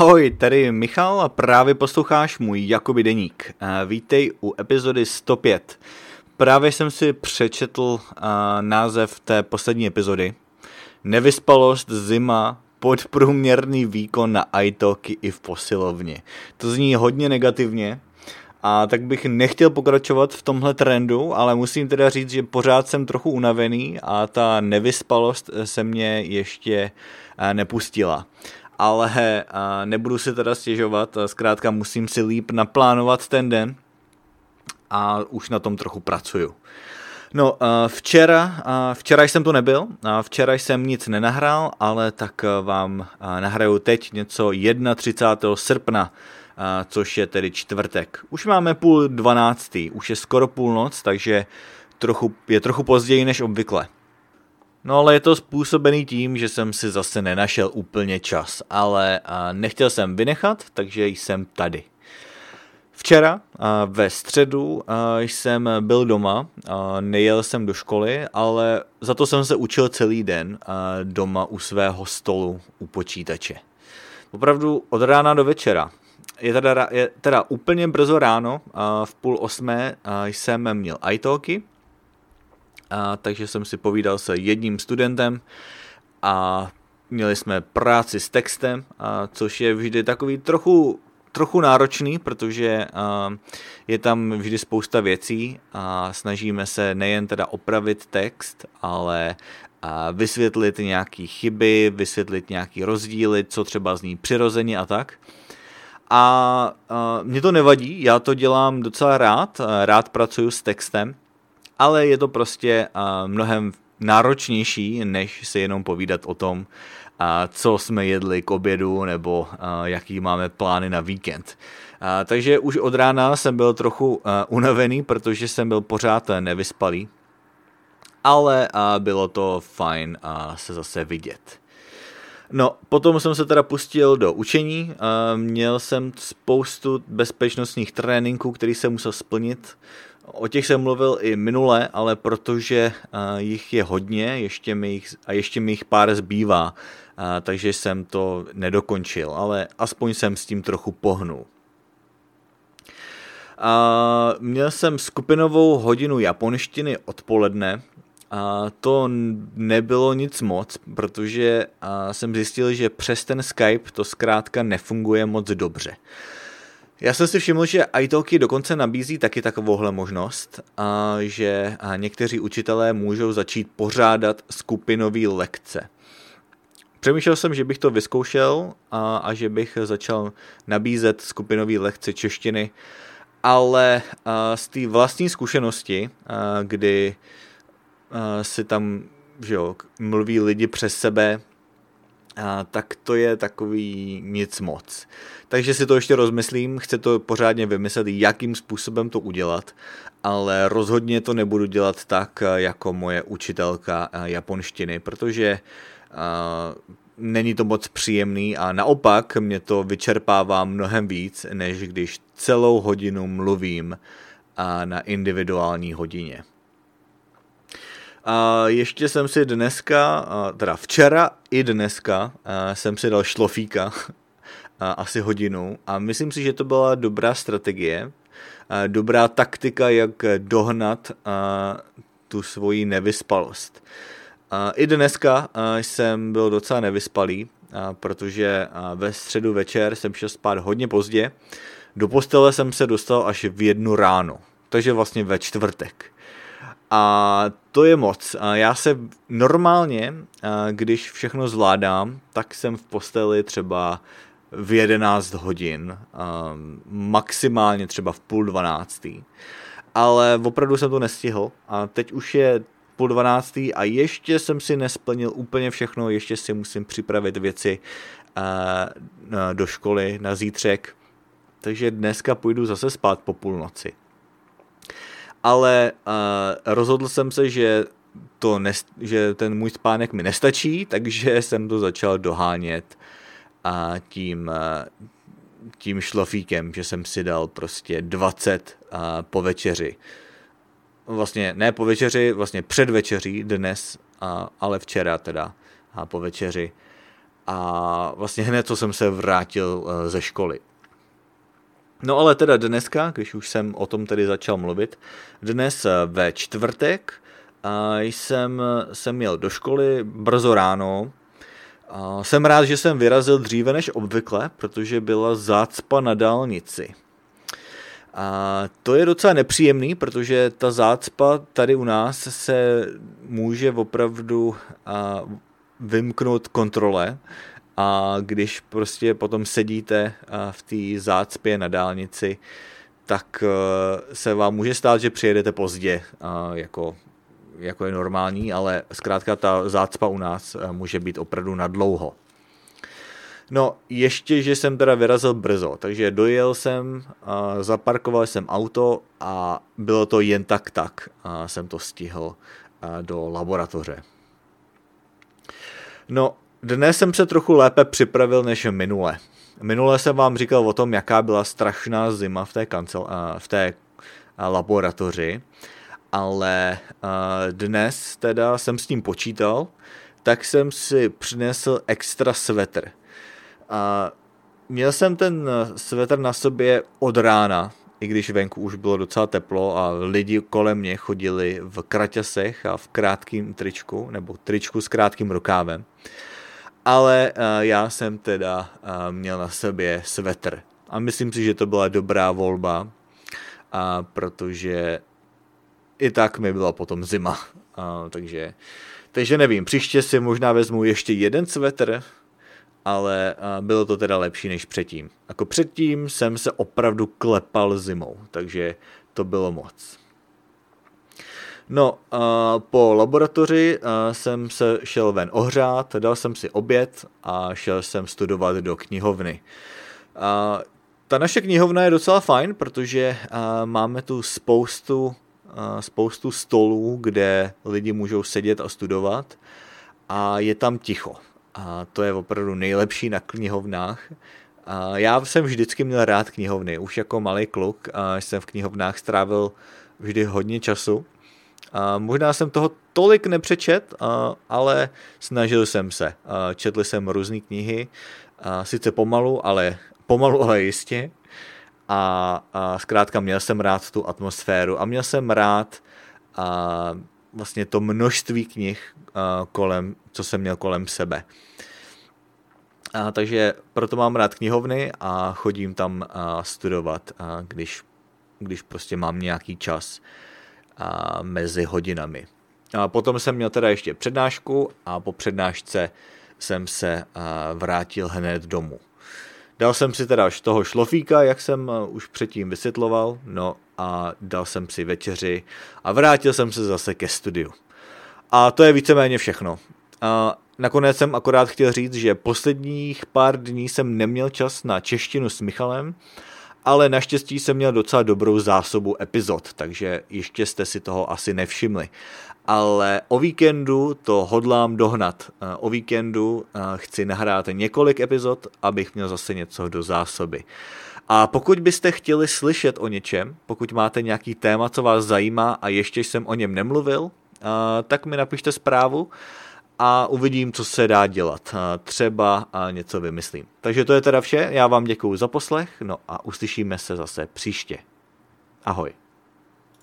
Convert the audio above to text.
Ahoj, tady Michal a právě posloucháš můj Jakoby deník. Vítej u epizody 105. Právě jsem si přečetl název té poslední epizody. Nevyspalost, zima, podprůměrný výkon na iTalky i v posilovně. To zní hodně negativně, a tak bych nechtěl pokračovat v tomhle trendu, ale musím teda říct, že pořád jsem trochu unavený a ta nevyspalost se mě ještě nepustila ale nebudu si teda stěžovat, zkrátka musím si líp naplánovat ten den a už na tom trochu pracuju. No, včera, včera jsem tu nebyl, včera jsem nic nenahrál, ale tak vám nahraju teď něco 31. srpna, což je tedy čtvrtek. Už máme půl dvanáctý, už je skoro půlnoc, takže trochu, je trochu později než obvykle. No ale je to způsobený tím, že jsem si zase nenašel úplně čas, ale nechtěl jsem vynechat, takže jsem tady. Včera ve středu jsem byl doma, nejel jsem do školy, ale za to jsem se učil celý den doma u svého stolu u počítače. Opravdu od rána do večera. Je teda, je teda úplně brzo ráno, v půl osmé jsem měl iTalky, a, takže jsem si povídal se jedním studentem a měli jsme práci s textem, a, což je vždy takový trochu trochu náročný, protože je tam vždy spousta věcí a snažíme se nejen teda opravit text, ale vysvětlit nějaké chyby, vysvětlit nějaké rozdíly, co třeba zní přirozeně a tak. A mě to nevadí, já to dělám docela rád, rád pracuju s textem, ale je to prostě mnohem náročnější, než si jenom povídat o tom, co jsme jedli k obědu nebo jaký máme plány na víkend. Takže už od rána jsem byl trochu unavený, protože jsem byl pořád nevyspalý, ale bylo to fajn se zase vidět. No, potom jsem se teda pustil do učení, měl jsem spoustu bezpečnostních tréninků, který jsem musel splnit, O těch jsem mluvil i minule, ale protože uh, jich je hodně ještě mi jich, a ještě mi jich pár zbývá, uh, takže jsem to nedokončil, ale aspoň jsem s tím trochu pohnul. A měl jsem skupinovou hodinu japonštiny odpoledne, a to nebylo nic moc, protože jsem zjistil, že přes ten Skype to zkrátka nefunguje moc dobře. Já jsem si všiml, že italki dokonce nabízí taky takovouhle možnost, a že někteří učitelé můžou začít pořádat skupinové lekce. Přemýšlel jsem, že bych to vyzkoušel a, a že bych začal nabízet skupinové lekce češtiny, ale a, z té vlastní zkušenosti, a, kdy a, si tam že jo, mluví lidi přes sebe, a, tak to je takový nic moc. Takže si to ještě rozmyslím, chci to pořádně vymyslet, jakým způsobem to udělat, ale rozhodně to nebudu dělat tak, jako moje učitelka japonštiny, protože uh, není to moc příjemný a naopak mě to vyčerpává mnohem víc, než když celou hodinu mluvím na individuální hodině. A ještě jsem si dneska, teda včera i dneska, jsem si dal šlofíka, asi hodinu a myslím si, že to byla dobrá strategie, dobrá taktika, jak dohnat tu svoji nevyspalost. I dneska jsem byl docela nevyspalý, protože ve středu večer jsem šel spát hodně pozdě. Do postele jsem se dostal až v jednu ráno, takže vlastně ve čtvrtek. A to je moc. Já se normálně, když všechno zvládám, tak jsem v posteli třeba v 11 hodin, maximálně třeba v půl dvanáctý. Ale opravdu jsem to nestihl a teď už je půl dvanáctý a ještě jsem si nesplnil úplně všechno, ještě si musím připravit věci do školy na zítřek, takže dneska půjdu zase spát po půlnoci ale uh, rozhodl jsem se, že, to nest, že ten můj spánek mi nestačí, takže jsem to začal dohánět a tím, uh, tím šlofíkem, že jsem si dal prostě 20 uh, po večeři. Vlastně ne po večeři, vlastně před večeří dnes, uh, ale včera teda a po večeři. a vlastně hned, co jsem se vrátil ze školy. No ale teda dneska, když už jsem o tom tedy začal mluvit, dnes uh, ve čtvrtek uh, jsem, jsem měl do školy brzo ráno, uh, jsem rád, že jsem vyrazil dříve než obvykle, protože byla zácpa na dálnici. A to je docela nepříjemný, protože ta zácpa tady u nás se může opravdu vymknout kontrole a když prostě potom sedíte v té zácpě na dálnici, tak e, se vám může stát, že přijedete pozdě, jako, jako je normální, ale zkrátka ta zácpa u nás e, může být opravdu na dlouho. No, ještě, že jsem teda vyrazil brzo, takže dojel jsem, zaparkoval jsem auto a bylo to jen tak tak. Jsem to stihl do laboratoře. No, dnes jsem se trochu lépe připravil než minule. Minule jsem vám říkal o tom, jaká byla strašná zima v té, kancel, v té laboratoři, ale dnes teda jsem s tím počítal, tak jsem si přinesl extra svetr. A měl jsem ten svetr na sobě od rána, i když venku už bylo docela teplo a lidi kolem mě chodili v kraťasech a v krátkém tričku, nebo tričku s krátkým rukávem. Ale uh, já jsem teda uh, měl na sobě svetr. A myslím si, že to byla dobrá volba, uh, protože i tak mi byla potom zima. Uh, takže, takže nevím, příště si možná vezmu ještě jeden svetr, ale bylo to teda lepší než předtím. Jako předtím jsem se opravdu klepal zimou, takže to bylo moc. No, po laboratoři jsem se šel ven ohřát, dal jsem si oběd a šel jsem studovat do knihovny. Ta naše knihovna je docela fajn, protože máme tu spoustu, spoustu stolů, kde lidi můžou sedět a studovat a je tam ticho. A to je opravdu nejlepší na knihovnách. A já jsem vždycky měl rád knihovny. Už jako malý kluk a jsem v knihovnách strávil vždy hodně času. A možná jsem toho tolik nepřečet, a, ale snažil jsem se. A četl jsem různé knihy, a sice pomalu, ale pomalu, ale jistě. A, a zkrátka měl jsem rád tu atmosféru a měl jsem rád a, vlastně to množství knih a, kolem, co jsem měl kolem sebe. A, takže proto mám rád knihovny a chodím tam a, studovat, a, když, když prostě mám nějaký čas mezi hodinami. A potom jsem měl teda ještě přednášku a po přednášce jsem se a, vrátil hned domů. Dal jsem si teda toho šlofíka, jak jsem už předtím vysvětloval, no a dal jsem si večeři a vrátil jsem se zase ke studiu. A to je víceméně všechno. A nakonec jsem akorát chtěl říct, že posledních pár dní jsem neměl čas na češtinu s Michalem, ale naštěstí jsem měl docela dobrou zásobu epizod, takže ještě jste si toho asi nevšimli. Ale o víkendu to hodlám dohnat. O víkendu chci nahrát několik epizod, abych měl zase něco do zásoby. A pokud byste chtěli slyšet o něčem, pokud máte nějaký téma, co vás zajímá a ještě jsem o něm nemluvil, tak mi napište zprávu a uvidím, co se dá dělat. Třeba něco vymyslím. Takže to je teda vše, já vám děkuji za poslech, no a uslyšíme se zase příště. Ahoj.